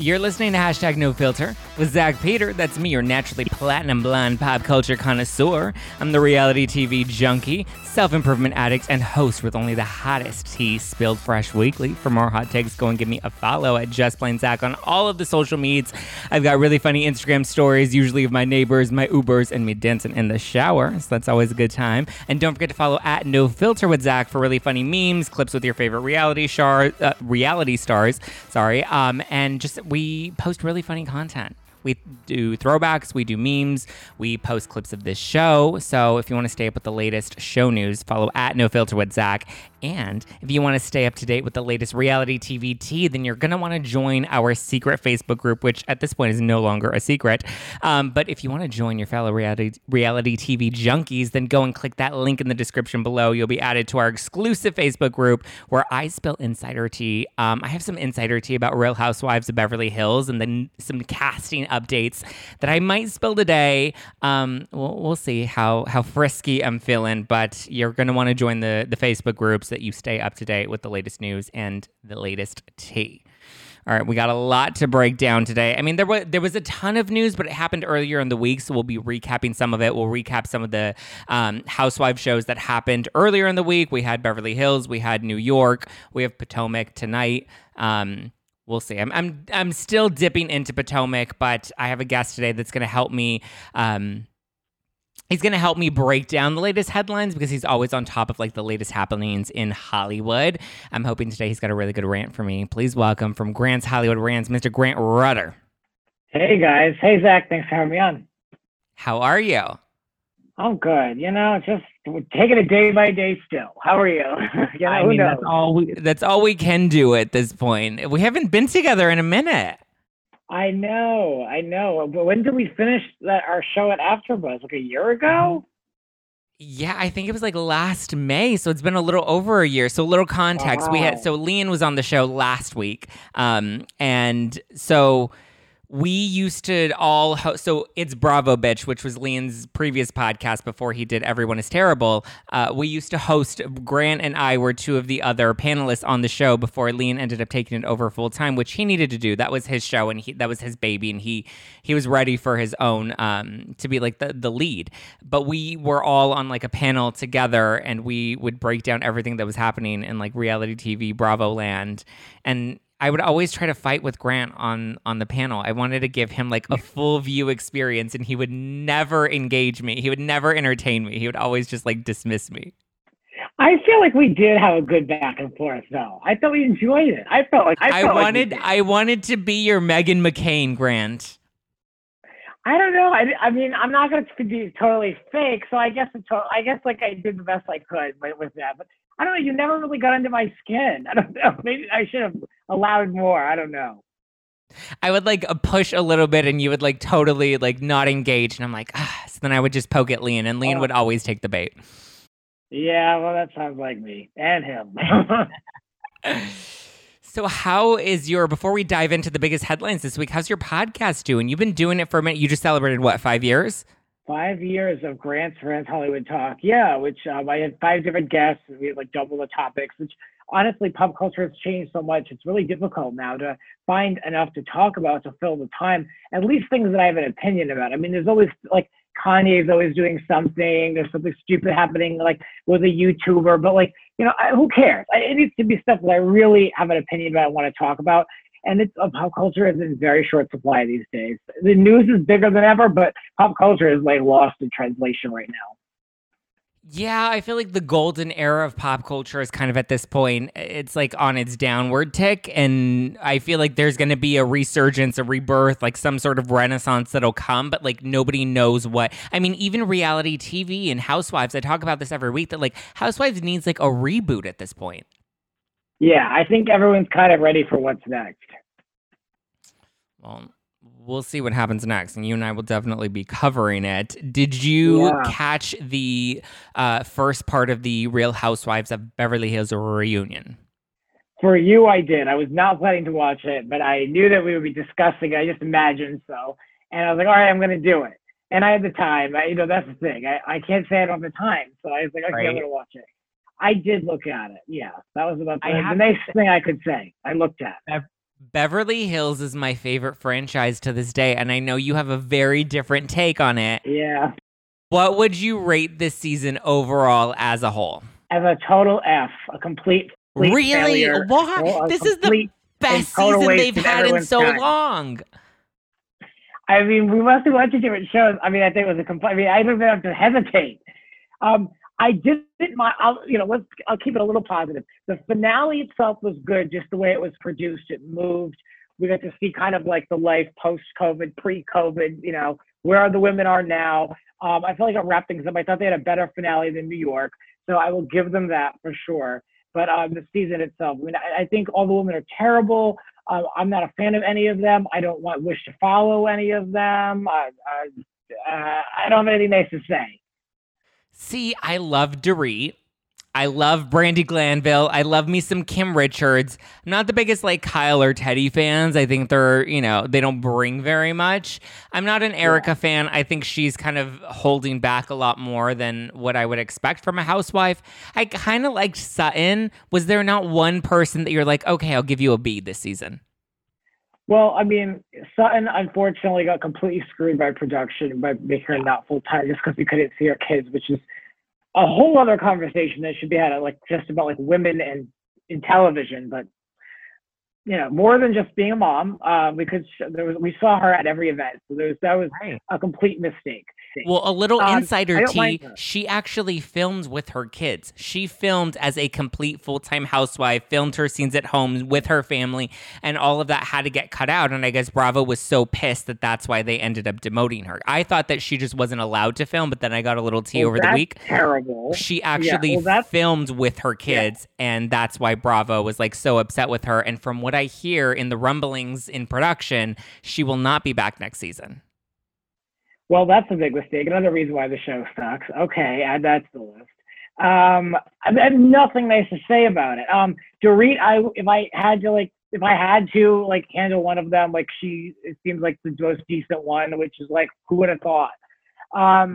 You're listening to hashtag no filter with Zack Peter. That's me, your naturally platinum blonde pop culture connoisseur. I'm the reality TV junkie, self improvement addict, and host with only the hottest tea spilled fresh weekly. For more hot takes, go and give me a follow at Just Plain Zack on all of the social medias. I've got really funny Instagram stories, usually of my neighbors, my Ubers, and me dancing in the shower. So that's always a good time. And don't forget to follow at No Filter with Zack for really funny memes, clips with your favorite reality star, uh, reality stars. Sorry, um, and just we post really funny content. We do throwbacks, we do memes, we post clips of this show. So if you want to stay up with the latest show news, follow at No Filter with Zack. And if you want to stay up to date with the latest reality TV tea, then you're going to want to join our secret Facebook group, which at this point is no longer a secret. Um, but if you want to join your fellow reality, reality TV junkies, then go and click that link in the description below. You'll be added to our exclusive Facebook group where I spill insider tea. Um, I have some insider tea about Real Housewives of Beverly Hills and then some casting updates that I might spill today. Um, we'll, we'll see how, how frisky I'm feeling, but you're going to want to join the, the Facebook groups so that you stay up to date with the latest news and the latest tea. All right, we got a lot to break down today. I mean, there was there was a ton of news, but it happened earlier in the week, so we'll be recapping some of it. We'll recap some of the um, housewife shows that happened earlier in the week. We had Beverly Hills, we had New York, we have Potomac tonight. Um, we'll see. I'm I'm I'm still dipping into Potomac, but I have a guest today that's going to help me. Um, he's going to help me break down the latest headlines because he's always on top of like the latest happenings in Hollywood. I'm hoping today he's got a really good rant for me. Please welcome from Grant's Hollywood Rants, Mr. Grant Rutter. Hey guys. Hey Zack. Thanks for having me on. How are you? I'm good. You know, just taking it day by day still. How are you? you know, I mean, that's all we that's all we can do at this point. We haven't been together in a minute. I know, I know. But when did we finish that, our show at AfterBuzz? Like a year ago? Yeah, I think it was like last May, so it's been a little over a year. So a little context, wow. we had so Lian was on the show last week, um, and so we used to all host, so it's Bravo Bitch, which was Lian's previous podcast before he did Everyone is Terrible. Uh, we used to host, Grant and I were two of the other panelists on the show before Lian ended up taking it over full time, which he needed to do. That was his show and he, that was his baby, and he he was ready for his own um, to be like the, the lead. But we were all on like a panel together and we would break down everything that was happening in like reality TV, Bravo land. And I would always try to fight with Grant on on the panel. I wanted to give him like a full view experience and he would never engage me. He would never entertain me. He would always just like dismiss me. I feel like we did have a good back and forth though. I thought we enjoyed it. I felt like I, felt I wanted like I wanted to be your Meghan McCain, Grant. I don't know. I, I mean, I'm not going to be totally fake, so I guess it's, I guess like I did the best I could with, with that. But I don't know. You never really got under my skin. I don't know. Maybe I should have allowed more. I don't know. I would like push a little bit and you would like totally like not engage. And I'm like, ah. So then I would just poke at Lian, and Lian oh. would always take the bait. Yeah, well, that sounds like me and him. so, how is your, before we dive into the biggest headlines this week, how's your podcast doing? You've been doing it for a minute. You just celebrated what, five years? five years of Grant's Rants Hollywood Talk. Yeah, which um, I had five different guests. And we had like double the topics, which honestly, pop culture has changed so much. It's really difficult now to find enough to talk about to fill the time, at least things that I have an opinion about. I mean, there's always like Kanye's always doing something. There's something stupid happening like with a YouTuber, but like, you know, I, who cares? I, it needs to be stuff that I really have an opinion about, I want to talk about and it's uh, pop culture is in very short supply these days. The news is bigger than ever, but pop culture is like lost in translation right now. Yeah, I feel like the golden era of pop culture is kind of at this point, it's like on its downward tick. And I feel like there's going to be a resurgence, a rebirth, like some sort of renaissance that'll come, but like nobody knows what. I mean, even reality TV and Housewives, I talk about this every week that like Housewives needs like a reboot at this point. Yeah, I think everyone's kind of ready for what's next. Well, we'll see what happens next, and you and I will definitely be covering it. Did you yeah. catch the uh, first part of the Real Housewives of Beverly Hills reunion? For you, I did. I was not planning to watch it, but I knew that we would be discussing it. I just imagined so. And I was like, all right, I'm going to do it. And I had the time. I, you know, that's the thing. I, I can't say I don't have the time. So I was like, okay, right. I'm going to watch it. I did look at it. Yeah, that was about the, the nice thing I could say. I looked at. It. Beverly Hills is my favorite franchise to this day, and I know you have a very different take on it. Yeah. What would you rate this season overall as a whole? As a total F, a complete. complete really? failure. Why? Well, this is the best season they've had in so time. long. I mean, we must have watched different shows. I mean, I think it was a complete. I mean, I don't even have to hesitate. Um, I didn't mind. I'll, you know, let's. I'll keep it a little positive. The finale itself was good, just the way it was produced. It moved. We got to see kind of like the life post-COVID, pre-COVID. You know, where the women are now. Um, I feel like it wrapped things up. I thought they had a better finale than New York, so I will give them that for sure. But um, the season itself, I mean, I, I think all the women are terrible. Uh, I'm not a fan of any of them. I don't want wish to follow any of them. I, I, uh, I don't have anything nice to say. See, I love Dorit. I love Brandi Glanville. I love me some Kim Richards. I'm not the biggest like Kyle or Teddi fans. I think they're, you know, they don't bring very much. I'm not an Erika fan. I think she's kind of holding back a lot more than what I would expect from a housewife. I kind of liked Sutton. Was there not one person that you're like, okay, I'll give you a B this season? Well, I mean, Sutton unfortunately got completely screwed by production by making her not full time just because we couldn't see her kids, which is a whole other conversation that should be had, like just about like women and in television. But you know, more than just being a mom, uh, we could there was we saw her at every event, so there was that was Right. a complete mistake. Well, a little Um, insider tea. She actually filmed with her kids. She filmed as a complete full time housewife, filmed her scenes at home with her family, and all of that had to get cut out. And I guess Bravo was so pissed that that's why they ended up demoting her. I thought that she just wasn't allowed to film, but then I got a little tea Well, over the week. terrible. She actually well, filmed with her kids, and that's why Bravo was like so upset with her. And from what I hear in the rumblings in production, she will not be back next season. Well, that's a big mistake. Another reason why the show sucks. Okay, add that to the list. Um, I I have nothing nice to say about it. Um, Dorit, I if I had to like, if I had to like handle one of them, like she, it seems like the most decent one, which is like, who would have thought? Um,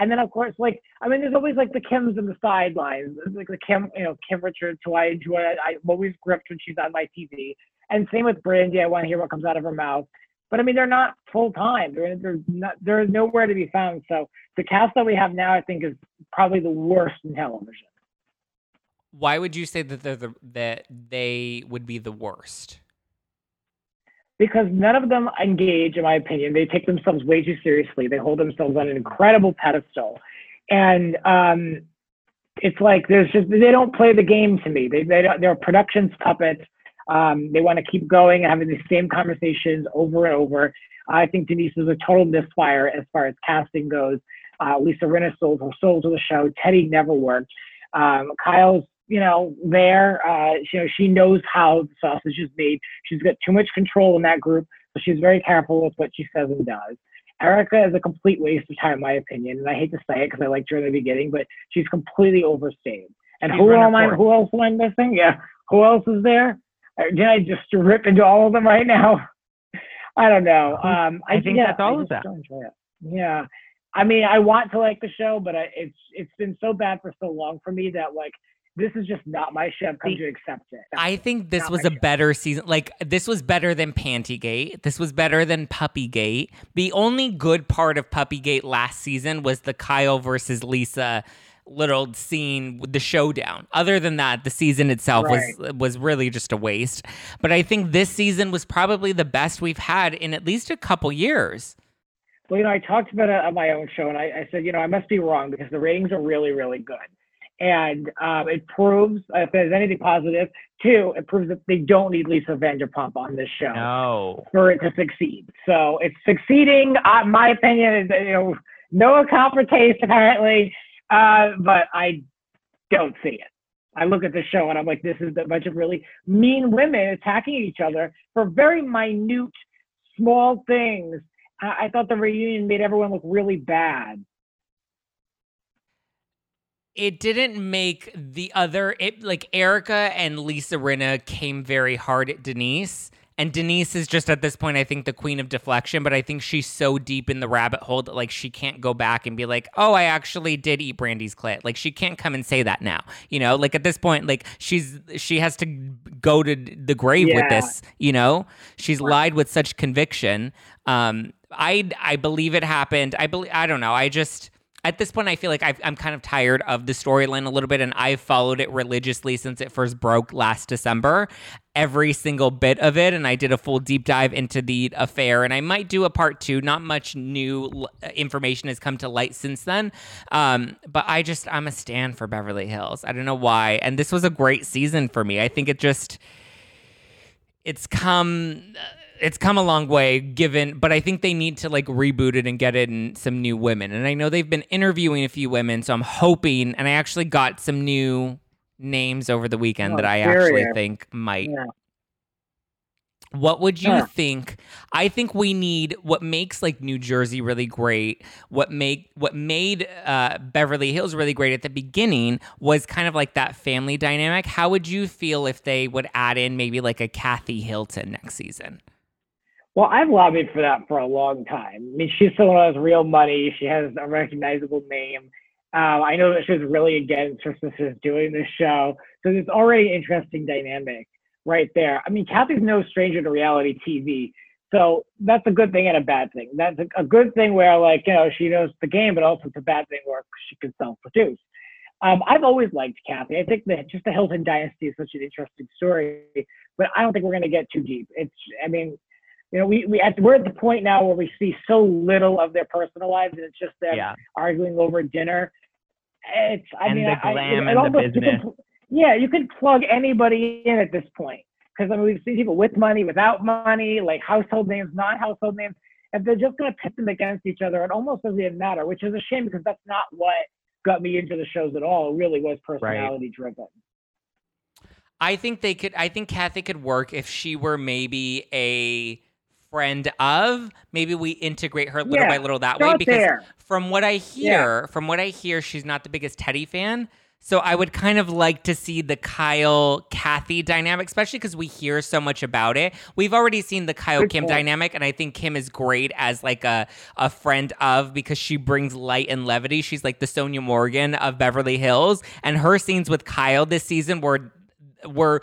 And then of course, like I mean, there's always like the Kims in the sidelines, There's, like the Kim, you know, Kim Richards, who I enjoy. I, I'm always gripped when she's on my TV. And same with Brandi. I want to hear what comes out of her mouth. But I mean, they're not full time. They're they're not. They're nowhere to be found. So the cast that we have now, I think, is probably the worst in television. Why would you say that they're the, that they would be the worst? because none of them engage, in my opinion. They take themselves way too seriously. They hold themselves on an incredible pedestal, and um, it's like there's just they don't play the game to me. They they don't, they're production's puppets. Um, they want to keep going and having the same conversations over and over. I think Denise is a total misfire as far as casting goes. Uh, Lisa Rinna sold her soul to the show. Teddi never worked. Um, Kyle's, you know, there. Uh, you know, she knows how the sausage is made. She's got too much control in that group, so she's very careful with what she says and does. Erika is a complete waste of time, in my opinion, and I hate to say it because I liked her in the beginning, but she's completely overstayed. And She's who am I? Who else am I missing? Yeah, who else is there? Did I just rip into all of them right now? I don't know. Um, I think yeah, that's all I of just them. don't enjoy it. Yeah, I mean, I want to like the show, but I, it's it's been so bad for so long for me that like this is just not my show. The- to accept it. I think this was a show. better season. Like this was better than Pantygate. This was better than Puppygate. The only good part of Puppygate last season was the Kyle versus Lisa little scene with the showdown. Other than that, the season itself was was really just a waste. But I think this season was probably the best we've had in at least a couple years. Well, you know, I talked about it on my own show, and I, I said, you know, I must be wrong because the ratings are really, really good. And um, it proves, if there's anything positive, positive, two, it proves that they don't need Lisa Vanderpump on this show No. for it to succeed. So it's succeeding. Uh, my opinion is, you know, no account for taste apparently, uh, but I don't see it. I look at the show and I'm like, this is a bunch of really mean women attacking each other for very minute, small things. I, I thought the reunion made everyone look really bad. it didn't make the other it like Erika and Lisa Rinna came very hard at Denise And Denise is just at this point, I think, the queen of deflection, but I think she's so deep in the rabbit hole that like she can't go back and be like, oh, I actually did eat Brandi's clit. Like she can't come and say that now. You know, like at this point, like she's she has to go to the grave yeah. with this, you know? She's lied with such conviction. Um, I I believe it happened. I believe I don't know. I just at this point, I feel like i am kind of tired of the storyline a little bit, and I've followed it religiously since it first broke last December. Every single bit of it, and I did a full deep dive into the affair, and I might do a part two. Not much new information has come to light since then, um, but I just I'm a stand for Beverly Hills. I don't know why, and this was a great season for me. I think it just it's come it's come a long way given but i think they need to like reboot it and get in some new women and i know they've been interviewing a few women so i'm hoping and i actually got some new names over the weekend oh, that i actually think might yeah. What would you yeah. think? I think we need what makes like New Jersey really great. What make what made uh, Beverly Hills really great at the beginning was kind of like that family dynamic. How would you feel if they would add in maybe like a Kathy Hilton next season? Well, I've lobbied for that for a long time. I mean, she's someone who has real money. She has a recognizable name. Um, I know that she's really against her sisters doing this show, so there's already interesting dynamic right there. I mean, Kathy's no stranger to reality TV, so that's a good thing and a bad thing. That's a, a good thing where, like, you know, she knows the game, but also it's a bad thing where she can self-produce. Um, I've always liked Kathy. I think that just the Hilton dynasty is such an interesting story, but I don't think we're going to get too deep. It's, I mean, you know, we, we at, we're at the point now where we see so little of their personal lives, and it's just them yeah. arguing over dinner. It's, I and mean, the glam I, it, it almost, the business. You yeah, you can plug anybody in at this point because I mean, we've seen people with money, without money, like household names, non-household names. If they're just going to pit them against each other, it almost doesn't even matter, which is a shame because that's not what got me into the shows at all. It really was personality right. driven. I think they could. I think Kathy could work if she were maybe a friend of. Maybe we integrate her little yeah, by little that way because there. from what I hear, yeah. from what I hear, she's not the biggest Teddi fan. So I would kind of like to see the Kyle Kathy dynamic, especially because we hear so much about it. We've already seen the Kyle Good Kim point. dynamic, and I think Kim is great as like a a friend of because she brings light and levity. She's like the Sonja Morgan of Beverly Hills, and her scenes with Kyle this season were were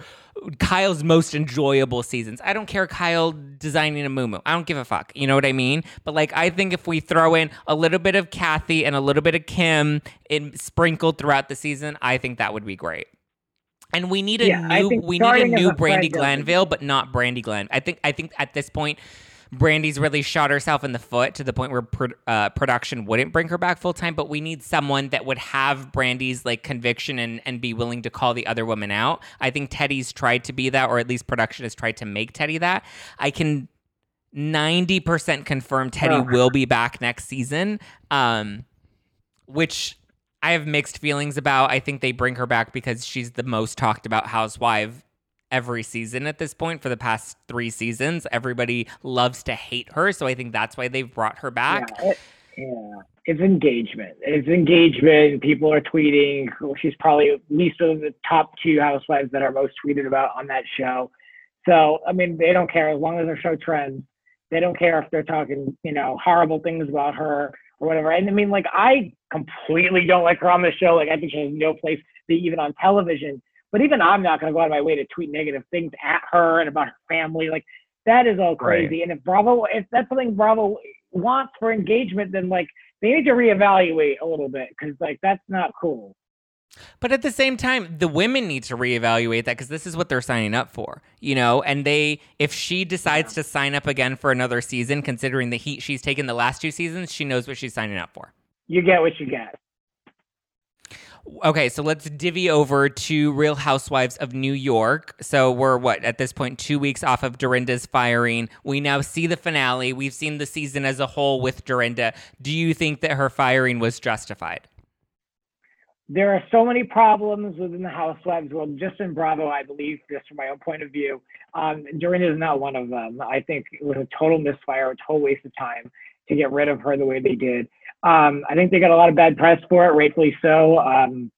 Kyle's most enjoyable seasons. I don't care Kyle designing a moo I don't give a fuck. You know what I mean? But like I think if we throw in a little bit of Kathy and a little bit of Kim in sprinkled throughout the season, I think that would be great. And we need a yeah, new we need a new Brandi Glanville, but not Brandi Glan. I think I think at this point Brandi's really shot herself in the foot to the point where pro- uh, production wouldn't bring her back full time. But we need someone that would have Brandi's like conviction and and be willing to call the other woman out. I think Teddi's tried to be that, or at least production has tried to make Teddi that. I can 90% confirm Teddi oh. will be back next season. Um, which I have mixed feelings about. I think they bring her back because she's the most talked about housewife every season at this point for the past three seasons. Everybody loves to hate her, so I think that's why they've brought her back. Yeah, it, yeah. it's engagement. It's engagement. People are tweeting. She's probably at least one of the top two housewives that are most tweeted about on that show. So I mean, they don't care as long as their show trends. They don't care if they're talking, you know, horrible things about her or whatever. And I mean, like, I completely don't like her on the show. Like, I think she has no place even on television. But even I'm not going to go out of my way to tweet negative things at her and about her family. Like that is all crazy. Right. And if Bravo, if that's something Bravo wants for engagement, then like they need to reevaluate a little bit because like that's not cool. But at the same time, the women need to reevaluate that because this is what they're signing up for, you know. And they, if she decides yeah. to sign up again for another season, considering the heat she's taken the last two seasons, she knows what she's signing up for. You get what you get. Okay, so let's divvy over to Real Housewives of New York. So we're what at this point two weeks off of Dorinda's firing. We now see the finale. We've seen the season as a whole with Dorinda. Do you think that her firing was justified? There are so many problems within the Housewives world, just in Bravo, I believe, just from my own point of view. Um, Dorinda is not one of them. I think it was a total misfire, a total waste of time to get rid of her the way they did. Um, I think they got a lot of bad press for it, rightfully so. Um,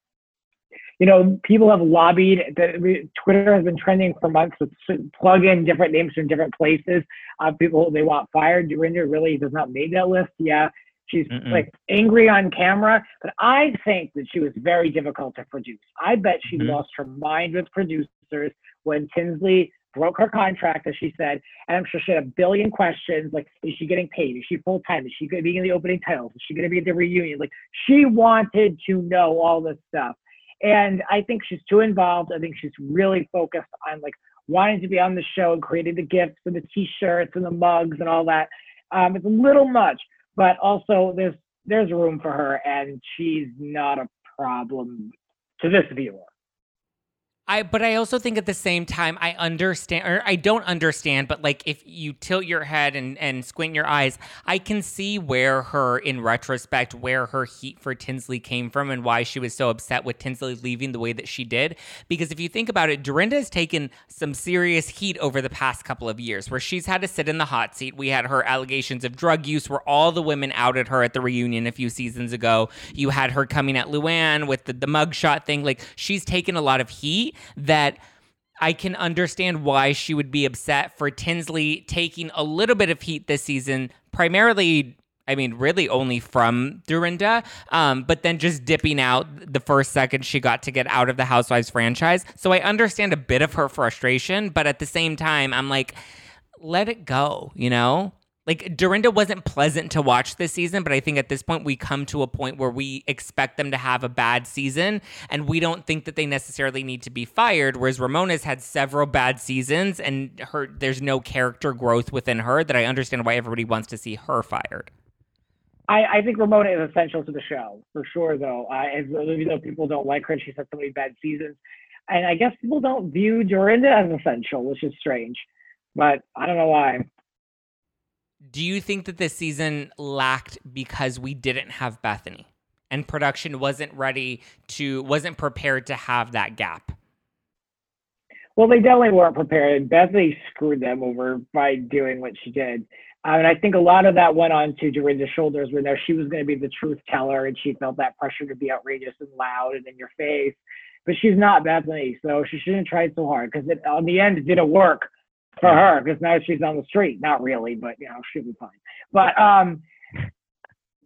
you know, people have lobbied. That Twitter has been trending for months with plug in different names from different places. Uh, people they want fired. Dorinda really does not make that list. Yeah, she's Mm-mm. like angry on camera, but I think that she was very difficult to produce. I bet she mm-hmm. lost her mind with producers when Tinsley broke her contract, as she said, and I'm sure she had a billion questions like, is she getting paid? Is she full time? Is she going to be in the opening titles? Is she going to be at the reunion? Like, she wanted to know all this stuff. And I think she's too involved. I think she's really focused on like wanting to be on the show and creating the gifts and the t-shirts and the mugs and all that. Um, it's a little much, but also there's there's room for her, and she's not a problem to this viewer. I but I also think at the same time I understand or I don't understand, but like if you tilt your head and, and squint your eyes, I can see where her in retrospect, where her heat for Tinsley came from and why she was so upset with Tinsley leaving the way that she did. Because if you think about it, Dorinda has taken some serious heat over the past couple of years where she's had to sit in the hot seat. We had her allegations of drug use where all the women outed her at the reunion a few seasons ago. You had her coming at Luann with the, the mugshot thing. Like she's taken a lot of heat that I can understand why she would be upset for Tinsley taking a little bit of heat this season, primarily I mean, really only from Dorinda, um, but then just dipping out the first second she got to get out of the Housewives franchise. So I understand a bit of her frustration, but at the same time, I'm like, let it go, you know? Like Dorinda wasn't pleasant to watch this season, but I think at this point we come to a point where we expect them to have a bad season and we don't think that they necessarily need to be fired. Whereas Ramona's had several bad seasons and her there's no character growth within her that I understand why everybody wants to see her fired. I, I think Ramona is essential to the show for sure, though. As, even though people don't like her, she's had so many bad seasons, and I guess people don't view Dorinda as essential, which is strange. But I don't know why. Do you think that this season lacked because we didn't have Bethany and production wasn't ready to wasn't prepared to have that gap? Well, they definitely weren't prepared. Bethany screwed them over by doing what she did. Uh, and I think a lot of that went on to Dorinda's shoulders when there she was going to be the truth teller and she felt that pressure to be outrageous and loud and in your face. But she's not Bethany, so she shouldn't try so hard because on the end it didn't work for her because now she's on the street. Not really, but you know she'll be fine. But um,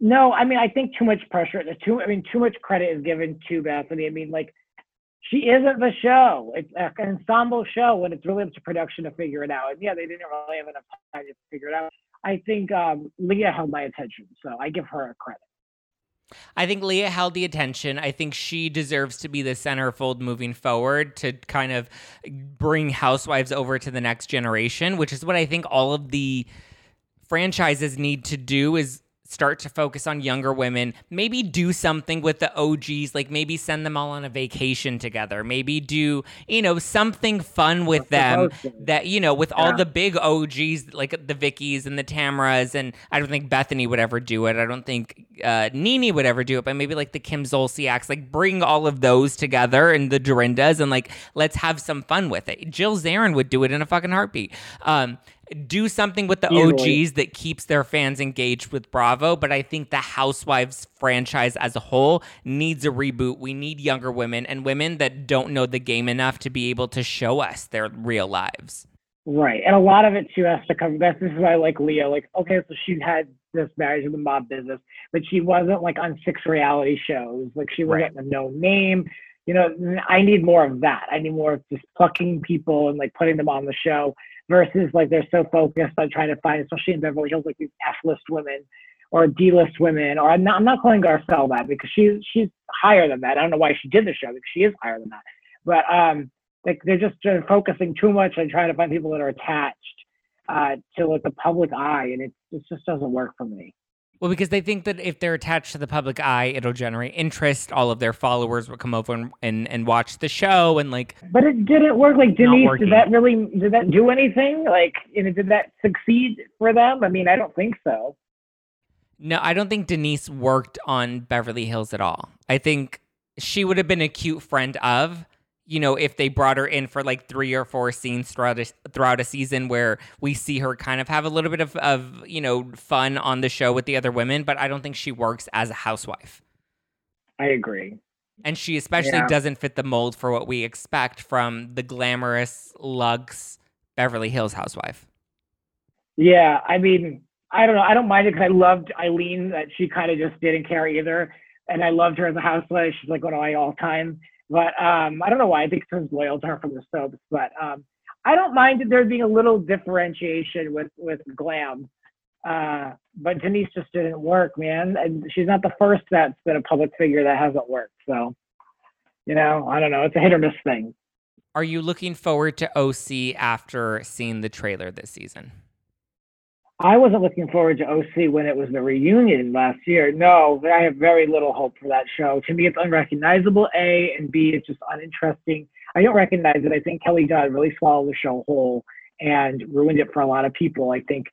no, I mean I think too much pressure. Too, I mean too much credit is given to Bethany. I mean like she isn't the show. It's an ensemble show, and it's really up to production to figure it out. And yeah, they didn't really have enough time to figure it out. I think um, Leah held my attention, so I give her a credit. I think Leah held the attention. I think she deserves to be the centerfold moving forward to kind of bring Housewives over to the next generation, which is what I think all of the franchises need to do is start to focus on younger women. Maybe do something with the OGs, like maybe send them all on a vacation together. Maybe do, you know, something fun with them that, you know, with yeah. all the big OGs, like the Vickies and the Tamaras. And I don't think Bethany would ever do it. I don't think uh, NeNe would ever do it, but maybe like the Kim Zolciaks, like bring all of those together and the Dorindas and like, let's have some fun with it. Jill Zarin would do it in a fucking heartbeat. Um, do something with the Easily. OGs that keeps their fans engaged with Bravo. But I think the Housewives franchise as a whole needs a reboot. We need younger women and women that don't know the game enough to be able to show us their real lives. Right. And a lot of it too has to come. That's this is why I like Leah. Like, okay, so she had this marriage in the mob business, but she wasn't like on six reality shows. Like she wasn't right. a no name. You know, I need more of that. I need more of just plucking people and like putting them on the show versus like they're so focused on trying to find, especially in Beverly Hills, like these F list women or D list women, or I'm not, I'm not calling Garcelle that because she's she's higher than that. I don't know why she did the show because she is higher than that. But um, like they're just focusing too much on trying to find people that are attached uh, to like the public eye, and it, it just doesn't work for me. Well, because they think that if they're attached to the public eye, it'll generate interest. All of their followers will come over and, and, and watch the show and like. But it didn't work. Like Denise, did that really? Did that do anything? Like, you know, did that succeed for them? I mean, I don't think so. No, I don't think Denise worked on Beverly Hills at all. I think she would have been a cute friend of, you know, if they brought her in for like three or four scenes throughout a, throughout a season where we see her kind of have a little bit of, of, you know, fun on the show with the other women, but I don't think she works as a housewife. I agree. And she especially Yeah. doesn't fit the mold for what we expect from the glamorous Lux Beverly Hills housewife. Yeah, I mean, I don't know. I don't mind it because I loved Eileen that she kind of just didn't care either, and I loved her as a housewife. She's like one of my all time. But um, I don't know why. I think someone's loyal to her from the soaps. But um, I don't mind there being a little differentiation with with glam. Uh, but Denise just didn't work, man. And she's not the first that's been a public figure that hasn't worked. So, you know, I don't know. It's a hit or miss thing. Are you looking forward to OC after seeing the trailer this season? I wasn't looking forward to OC when it was the reunion last year. No, I have very little hope for that show. To me, it's unrecognizable, A, and B, it's just uninteresting. I don't recognize it. I think Kelly Dodd really swallowed the show whole and ruined it for a lot of people. I think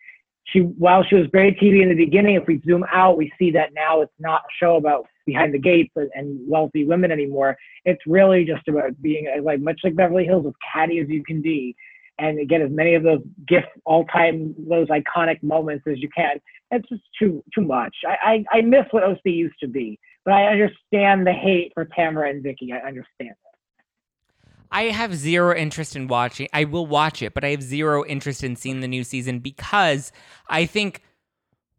she, while she was great TV in the beginning, if we zoom out, we see that now it's not a show about behind the gates and, and wealthy women anymore. It's really just about being like much like Beverly Hills, as catty as you can be and get as many of those gift all time those iconic moments as you can. It's just too too much. I, I, I miss what OC used to be, but I understand the hate for Tamara and Vicky. I understand it. I have zero interest in watching. I will watch it, but I have zero interest in seeing the new season because I think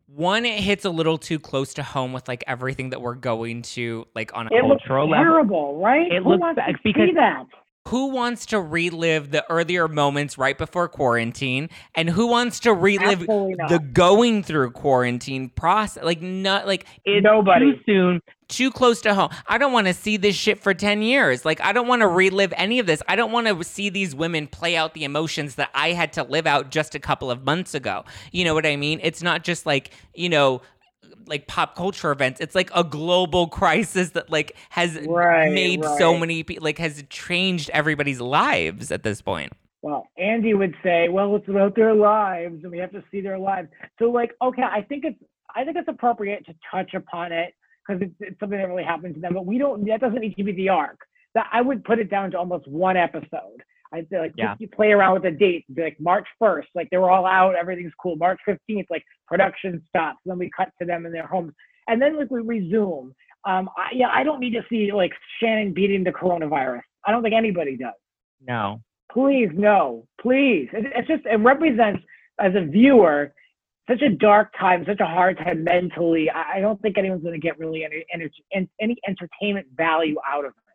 one it hits a little too close to home with like everything that we're going to like on a It looks cultural level. terrible, right? It Who looks wants bad to because- see that? Who wants to relive the earlier moments right before quarantine? And who wants to relive the going through quarantine process? Like not like It's Nobody. too soon. too close to home. I don't want to see this shit for 10 years. Like i don't want to relive any of this. I don't want to see these women play out the emotions that i had to live out just a couple of months ago. You know what i mean? It's not just like you know like pop culture events it's like a global crisis that like has Right, made so many people like has changed everybody's lives at this point Well, Andy would say, "Well, it's about their lives, and we have to see their lives." So, like, okay, I think it's I think it's appropriate to touch upon it because it's, it's something that really happened to them. But we don't. That doesn't need to be the arc. That I would put it down to almost one episode. I'd say like Yeah. you play around with the dates, be like March first, like they were all out, everything's cool. March fifteenth, like production stops, then we cut to them in their homes, and then like we resume. Um, I, yeah, I don't need to see like Shannon beating the coronavirus. I don't think anybody does No. please no please it, it's just it represents as a viewer such a dark time such a hard time mentally i, I don't think anyone's going to get really any, any any entertainment value out of it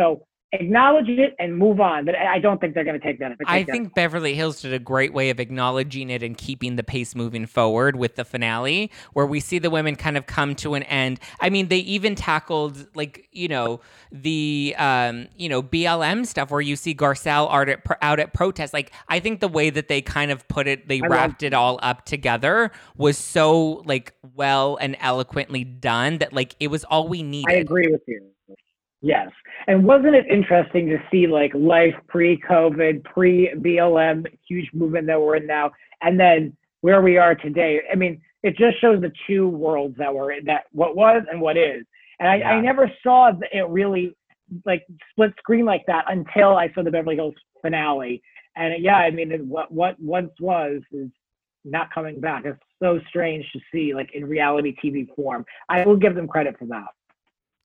so acknowledge it and move on but i don't think they're going to take that I that. think Beverly Hills did a great way of acknowledging it and keeping the pace moving forward with the finale, where we see the women kind of come to an end. I mean, they even tackled like you know the um, you know BLM stuff, where you see Garcelle out at out at protest. Like I think the way that they kind of put it, they I love- wrapped it all up together was so like well and eloquently done that like it was all we needed. I agree with you. Yes. And wasn't it interesting to see like life pre COVID, pre BLM, huge movement that we're in now, and then where we are today? I mean, it just shows the two worlds that we're in, that what was and what is. And I, I never saw it really like split screen like that until I saw the Beverly Hills finale. And yeah, I mean, what what once was is not coming back. It's so strange to see like in reality TV form. I will give them credit for that.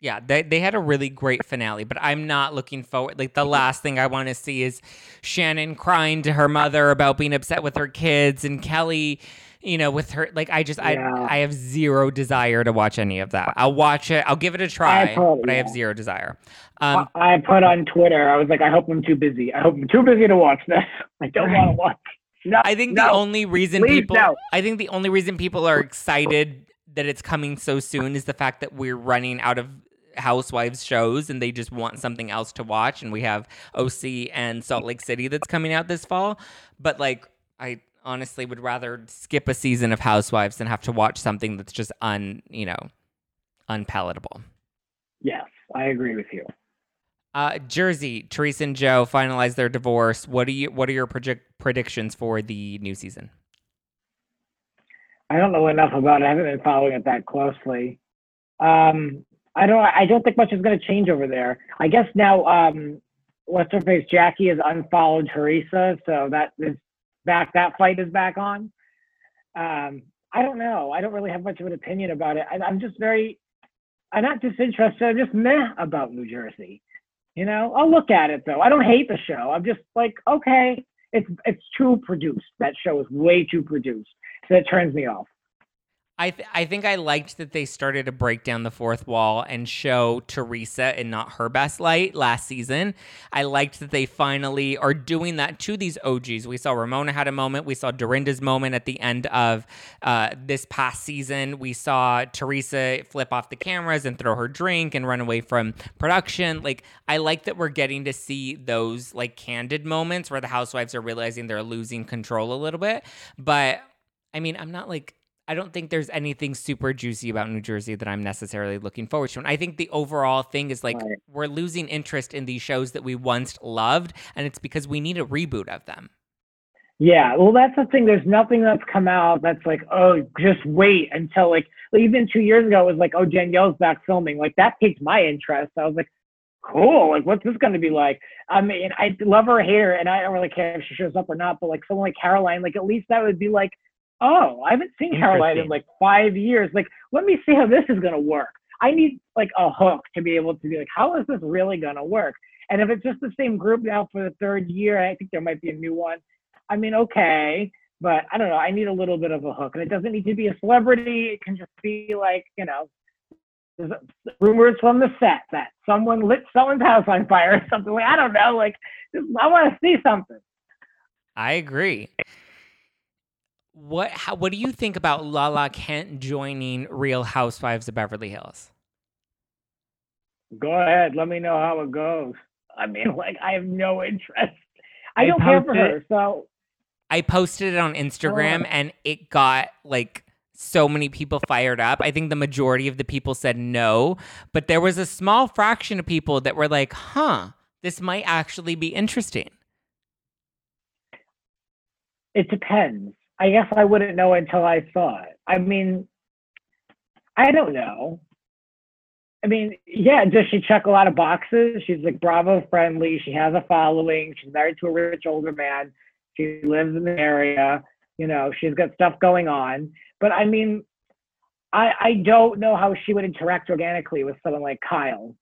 Yeah, they, they had a really great finale, but I'm not looking forward. Like, the last thing I want to see is Shannon crying to her mother about being upset with her kids and Kelly, you know, with her. Like, I just, Yeah. I, I have zero desire to watch any of that. I'll watch it, I'll give it a try, totally- but I have zero desire. Um, I I put on Twitter, I was like, I hope I'm too busy. I hope I'm too busy to watch this. I don't want to watch. No, I think no. the only reason Please, people no. I think the only reason people are excited that it's coming so soon is the fact that we're running out of housewives shows and they just want something else to watch and we have OC and Salt Lake City that's coming out this fall but like I honestly would rather skip a season of housewives than have to watch something that's just un you know unpalatable Yes, I agree with you. uh, Jersey, Teresa and Joe finalized their divorce. What do you? What are your project predictions for the new season? I don't know enough about it. I haven't been following it that closely. Um, I don't. I don't think much is going to change over there. I guess now, um, what's her face? Jackie has unfollowed Teresa, so that is back. That fight is back on. Um, I don't know. I don't really have much of an opinion about it. I, I'm just very. I'm not disinterested. I'm just meh about New Jersey. You know, I'll look at it though. I don't hate the show. I'm just like, okay, it's it's too produced. That show is way too produced. So it turns me off. I th- I think I liked that they started to break down the fourth wall and show Teresa in not her best light last season. I liked that they finally are doing that to these OGs. We saw Ramona had a moment. We saw Dorinda's moment at the end of uh, this past season. We saw Teresa flip off the cameras and throw her drink and run away from production. Like I like that we're getting to see those like candid moments where the housewives are realizing they're losing control a little bit. But I mean, I'm not like I don't think there's anything super juicy about New Jersey that I'm necessarily looking forward to. And I think the overall thing is like right. we're losing interest in these shows that we once loved, and it's because we need a reboot of them. Yeah, well, that's the thing. There's nothing that's come out that's like, oh, just wait until like even two years ago it was like, oh, Danielle's back filming. Like that piqued my interest. I was like, cool. Like, what's this going to be like? I mean, I love her hair, and I don't really care if she shows up or not. But like someone like Caroline, like at least that would be like oh, I haven't seen Caroline in like five years. Like, let me see how this is going to work. I need like a hook to be able to be like, how is this really going to work? And if it's just the same group now for the third year, I think there might be a new one. I mean, okay, but I don't know. I need a little bit of a hook, and it doesn't need to be a celebrity. It can just be like, you know, rumors from the set that someone lit someone's house on fire or something. Like I don't know. Like I want to see something. I agree. What how, what do you think about Lala Kent joining Real Housewives of Beverly Hills? Go ahead. Let me know how it goes. I mean, like I have no interest. I, I don't care for her. So I posted it on Instagram oh. and it got like so many people fired up. I think the majority of the people said no, but there was a small fraction of people that were like, "Huh, this might actually be interesting." It depends. I guess I wouldn't know until I saw it. I mean, I don't know. I mean, yeah, does she check a lot of boxes? She's like Bravo friendly. She has a following. She's married to a rich older man. She lives in the area. You know, she's got stuff going on. But I mean, I I don't know how she would interact organically with someone like Kyle.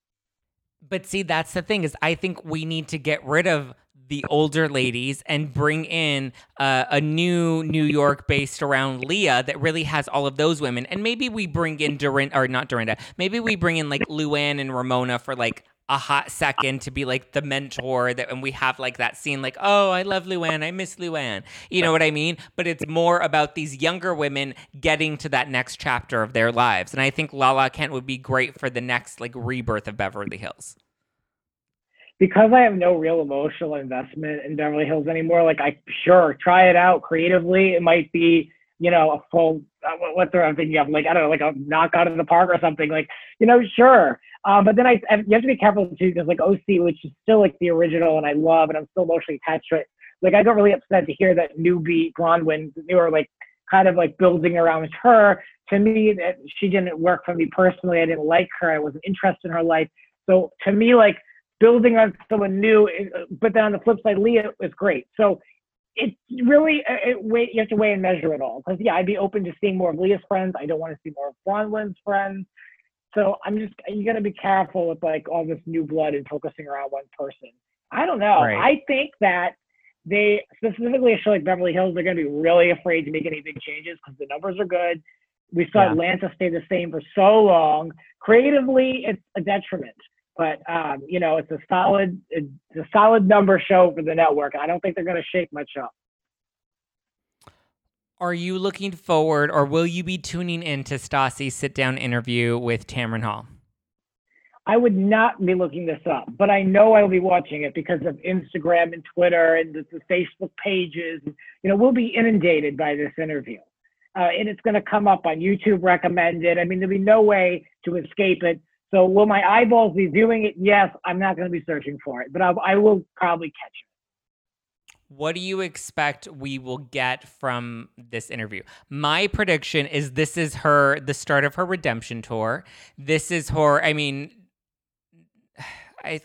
But see, that's the thing is I think we need to get rid of the older ladies and bring in uh, a new New York based around Leah that really has all of those women. And maybe we bring in Dorinda, or not Dorinda, maybe we bring in like Luann and Ramona for like a hot second to be like the mentor that and we have like that scene like oh I love Luann I miss Luann. You know what I mean? But it's more about these younger women getting to that next chapter of their lives. And I think Lala Kent would be great for the next like rebirth of Beverly Hills because I have no real emotional investment in Beverly Hills anymore, like I sure try it out creatively. It might be, you know, a full uh, what they're thinking of, like I don't know, like a knockout of the park or something. Like, you know, sure. Um, but then I, I you have to be careful too because like OC, which is still like the original and I love and I'm still emotionally attached to it. Like I got really upset to hear that newbie Braunwyn, they were like kind of like building around her. To me, that she didn't work for me personally. I didn't like her. I wasn't interested in her life. So to me, like building on someone new. Eh, but then on the flip side, Leah is great. So it's really it, wait. You have to weigh and measure it all. Because yeah, I'd be open to seeing more of Leah's friends. I don't want to see more of Braunwyn's friends. So I'm just you got to be careful with like all this new blood and focusing around one person. I don't know. Right. I think that they specifically a show like Beverly Hills, they're going to be really afraid to make any big changes because the numbers are good. We saw yeah. Atlanta stay the same for so long. Creatively, it's a detriment. But um, you know, it's a solid, it's a solid number show for the network. I don't think they're going to shake much up. Are you looking forward, or will you be tuning in to Stassi's sit-down interview with Tamron Hall? I would not be looking this up, but I know I'll be watching it because of Instagram and Twitter and the, the Facebook pages. You know, we'll be inundated by this interview. Uh, and it's going to come up on YouTube recommended. I mean, there'll be no way to escape it. So will my eyeballs be viewing it? Yes, I'm not going to be searching for it, but I, I will probably catch it. What do you expect we will get from this interview? My prediction is this is her the start of her redemption tour. This is her. I mean, I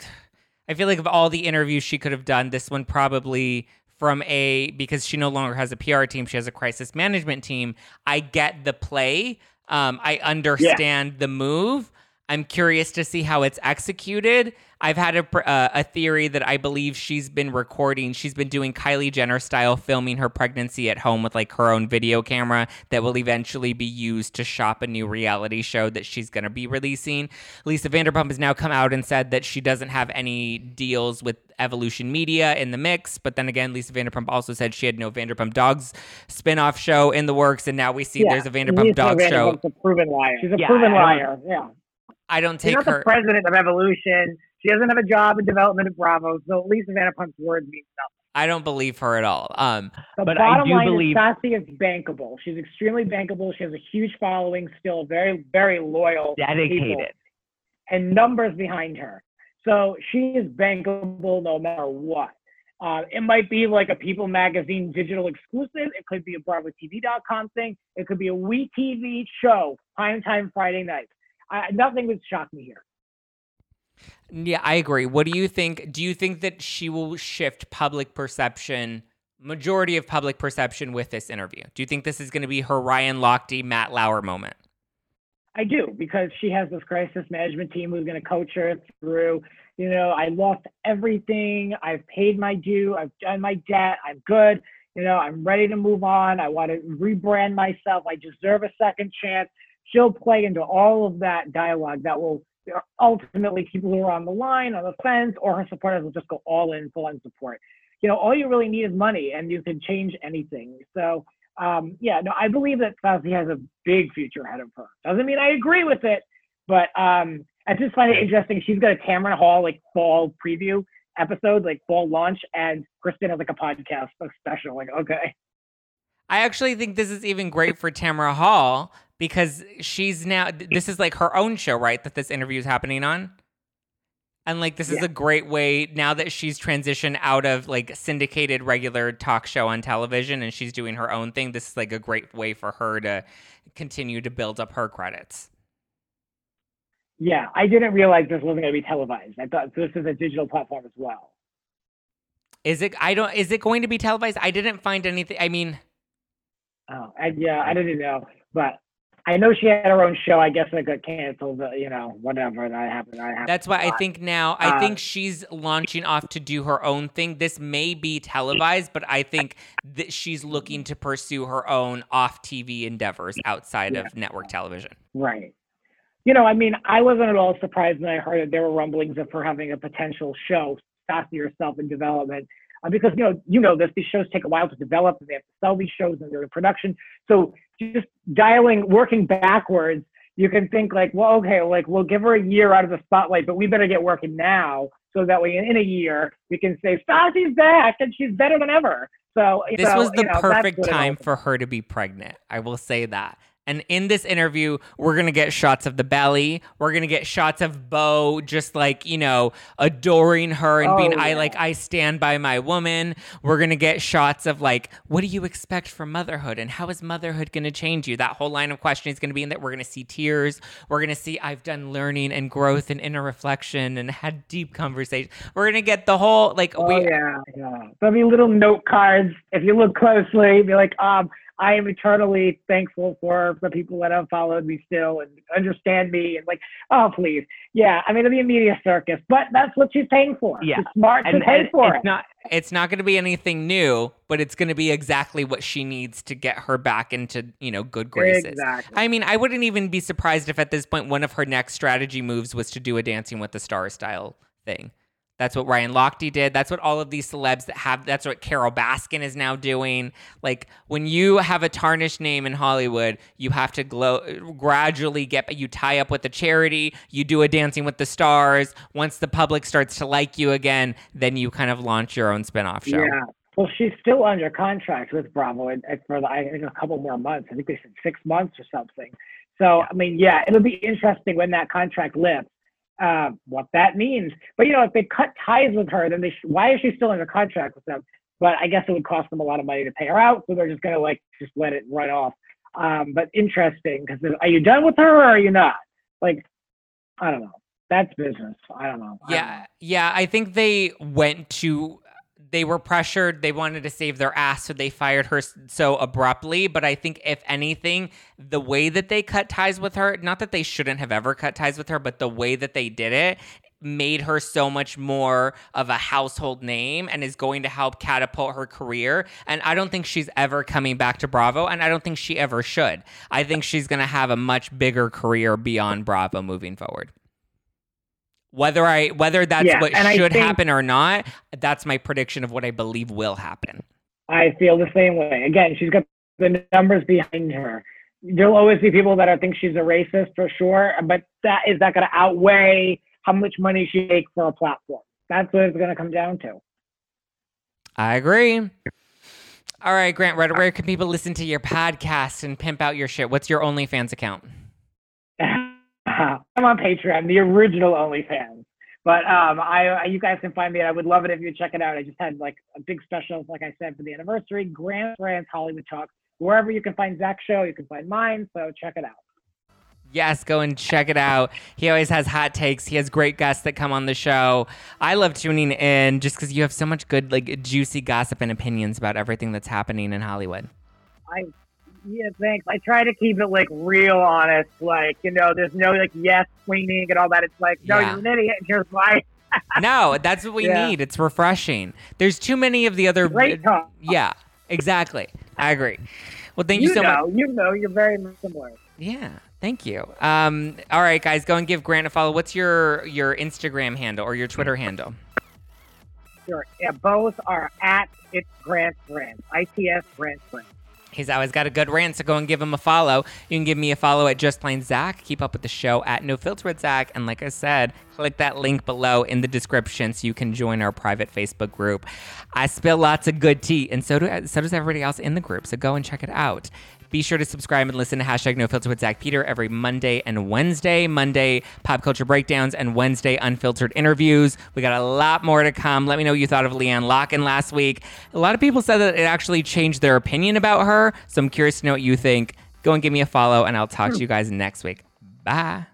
I feel like of all the interviews she could have done, this one probably from a because she no longer has a PR team, she has a crisis management team. I get the play. Um, I understand yeah. the move. I'm curious to see how it's executed. I've had a, uh, a theory that I believe she's been recording. She's been doing Kylie Jenner style filming her pregnancy at home with like her own video camera that will eventually be used to shop a new reality show that she's going to be releasing. Lisa Vanderpump has now come out and said that she doesn't have any deals with Evolution Media in the mix. But then again, Lisa Vanderpump also said she had no Vanderpump Dogs spinoff show in the works. And now we see yeah, there's a Vanderpump Lisa Dogs Vanderpump's show. a proven liar. She's a yeah, proven liar. Yeah. I don't take She's not her. the president of Evolution. She doesn't have a job in development at Bravo, so Lisa Vanderpump's words mean nothing. I don't believe her at all. Um, the but bottom line believe... is Stassi is bankable. She's extremely bankable. She has a huge following, still very, very loyal, dedicated, people, and numbers behind her. So she is bankable no matter what. Uh, it might be like a People Magazine digital exclusive. It could be a BravoTV.com thing. It could be a WeTV show, primetime Friday night. I, nothing would shock me here. Yeah, I agree. What do you think? Do you think that she will shift public perception, majority of public perception with this interview? Do you think this is going to be her Ryan Lochte, Matt Lauer moment? I do because she has this crisis management team who's going to coach her through. You know, I lost everything. I've paid my due. I've done my debt. I'm good. You know, I'm ready to move on. I want to rebrand myself. I deserve a second chance. She'll play into all of that dialogue that will ultimately people who are on the line, on the fence, or her supporters will just go all in, full on support. You know, all you really need is money, and you can change anything. So, um, yeah, no, I believe that Stassi has a big future ahead of her. Doesn't mean I agree with it, but um, I just find it interesting. She's got a Tamron Hall like fall preview episode, like fall launch, and Kristen has like a podcast, a special. Like, okay. I actually think this is even great for Tamron Hall because she's now this is like her own show, right? That this interview is happening on. And like this yeah. is a great way now that she's transitioned out of like syndicated regular talk show on television and she's doing her own thing. This is like a great way for her to continue to build up her credits. Yeah, I didn't realize this wasn't going to be televised. I thought this is a digital platform as well. Is it? I don't. Is it going to be televised? I didn't find anything. I mean, oh, I, yeah, I didn't know, but I know she had her own show. I guess it got canceled. you know, whatever that happened. I happened That's why I think now. I uh, think she's launching off to do her own thing. This may be televised, but I think that she's looking to pursue her own off TV endeavors outside yeah. of network television. Right. You know, I mean, I wasn't at all surprised when I heard that there were rumblings of her having a potential show, Stassi herself in development. Uh, because you know, you know this. These shows take a while to develop, and they have to sell these shows, and they're in production. So just dialing, working backwards, you can think like, well, okay, like we'll give her a year out of the spotlight, but we better get working now, so that way in, in a year we can say Stassi's back and she's better than ever. So this know, was the you know, perfect time for her to be pregnant. I will say that. And in this interview, we're going to get shots of the belly. We're going to get shots of Beau just like, you know, adoring her and oh, being, yeah. I like, I stand by my woman. We're going to get shots of like, what do you expect from motherhood? And how is motherhood going to change you? That whole line of questioning is going to be in that. We're going to see tears. We're going to see, I've done learning and growth and inner reflection and had deep conversations. We're going to get the whole, like, oh, we. Yeah, yeah. There'll be little note cards. If you look closely, be like, um, I am eternally thankful for the people that have followed me still and understand me and like, oh please, yeah. I mean, it'll be a media circus, but that's what she's paying for. Yeah, she's smart and, to pay for it's it. Not, it's not going to be anything new, but it's going to be exactly what she needs to get her back into you know good graces. Exactly. I mean, I wouldn't even be surprised if at this point one of her next strategy moves was to do a Dancing with the Stars style thing. That's what Ryan Lochte did. That's what all of these celebs that have. That's what Carole Baskin is now doing. Like when you have a tarnished name in Hollywood, you have to glow, gradually get. You tie up with a charity. You do a Dancing with the Stars. Once the public starts to like you again, then you kind of launch your own spinoff show. Yeah. Well, she's still under contract with Bravo and for the, I think a couple more months. I think they said six months or something. So I mean, yeah, it'll be interesting when that contract lifts uh, what that means. But you know, if they cut ties with her, then they sh- why is she still under contract with them? But I guess it would cost them a lot of money to pay her out, so they're just gonna like just let it run off. Um, but interesting because are you done with her or are you not? Like, I don't know. That's business. I don't know. Yeah, don't know. yeah. I think they went to they were pressured. They wanted to save their ass, so they fired her so abruptly. But I think, if anything, the way that they cut ties with her, not that they shouldn't have ever cut ties with her, but the way that they did it made her so much more of a household name and is going to help catapult her career. And I don't think she's ever coming back to Bravo, and I don't think she ever should. I think she's going to have a much bigger career beyond Bravo moving forward. Whether I whether that's Yeah, what should happen or not, that's my prediction of what I believe will happen. I feel the same way. Again, she's got the numbers behind her. There'll always be people that think she's a racist for sure, but that is that going to outweigh how much money she makes for a platform? That's what it's going to come down to. I agree. All right, Grant, where can people listen to your podcast and pimp out your shit? What's your OnlyFans account? I'm on Patreon, the original OnlyFans. But um, I, you guys can find me. I would love it if you check it out. I just had like a big special, like I said, for the anniversary. Grant's Rants Hollywood Talk. Wherever you can find Zack's show, you can find mine. So check it out. Yes, go and check it out. He always has hot takes. He has great guests that come on the show. I love tuning in just because you have so much good, like, juicy gossip and opinions about everything that's happening in Hollywood. I yeah, thanks. I try to keep it like real honest. Like, you know, there's no like yes swinging and all that. It's like, no, Yeah. you're an idiot. and Here's why. no, that's what we Yeah. need. It's refreshing. There's too many of the other. Great talk. Yeah, exactly. I agree. Well, thank you, You so much. you know, you're very much similar. Yeah, thank you. Um, all right, guys, go and give Grant a follow. What's your your Instagram handle or your Twitter handle? Sure. Yeah, both are at it's Grant Grant. ITS Grant Brand. He's always got a good rant, so go and give him a follow. You can give me a follow at Just Plain Zack. Keep up with the show at No Filter with Zack. And like I said, click that link below in the description so you can join our private Facebook group. I spill lots of good tea, and so do so does everybody else in the group. So go and check it out. Be sure to subscribe and listen to hashtag No Filter with Zack Peter every Monday and Wednesday. Monday pop culture breakdowns and Wednesday unfiltered interviews. We got a lot more to come. Let me know what you thought of LeeAnne Locken last week. A lot of people said that it actually changed their opinion about her, so I'm curious to know what you think. Go and give me a follow, and I'll talk to you guys next week. Bye.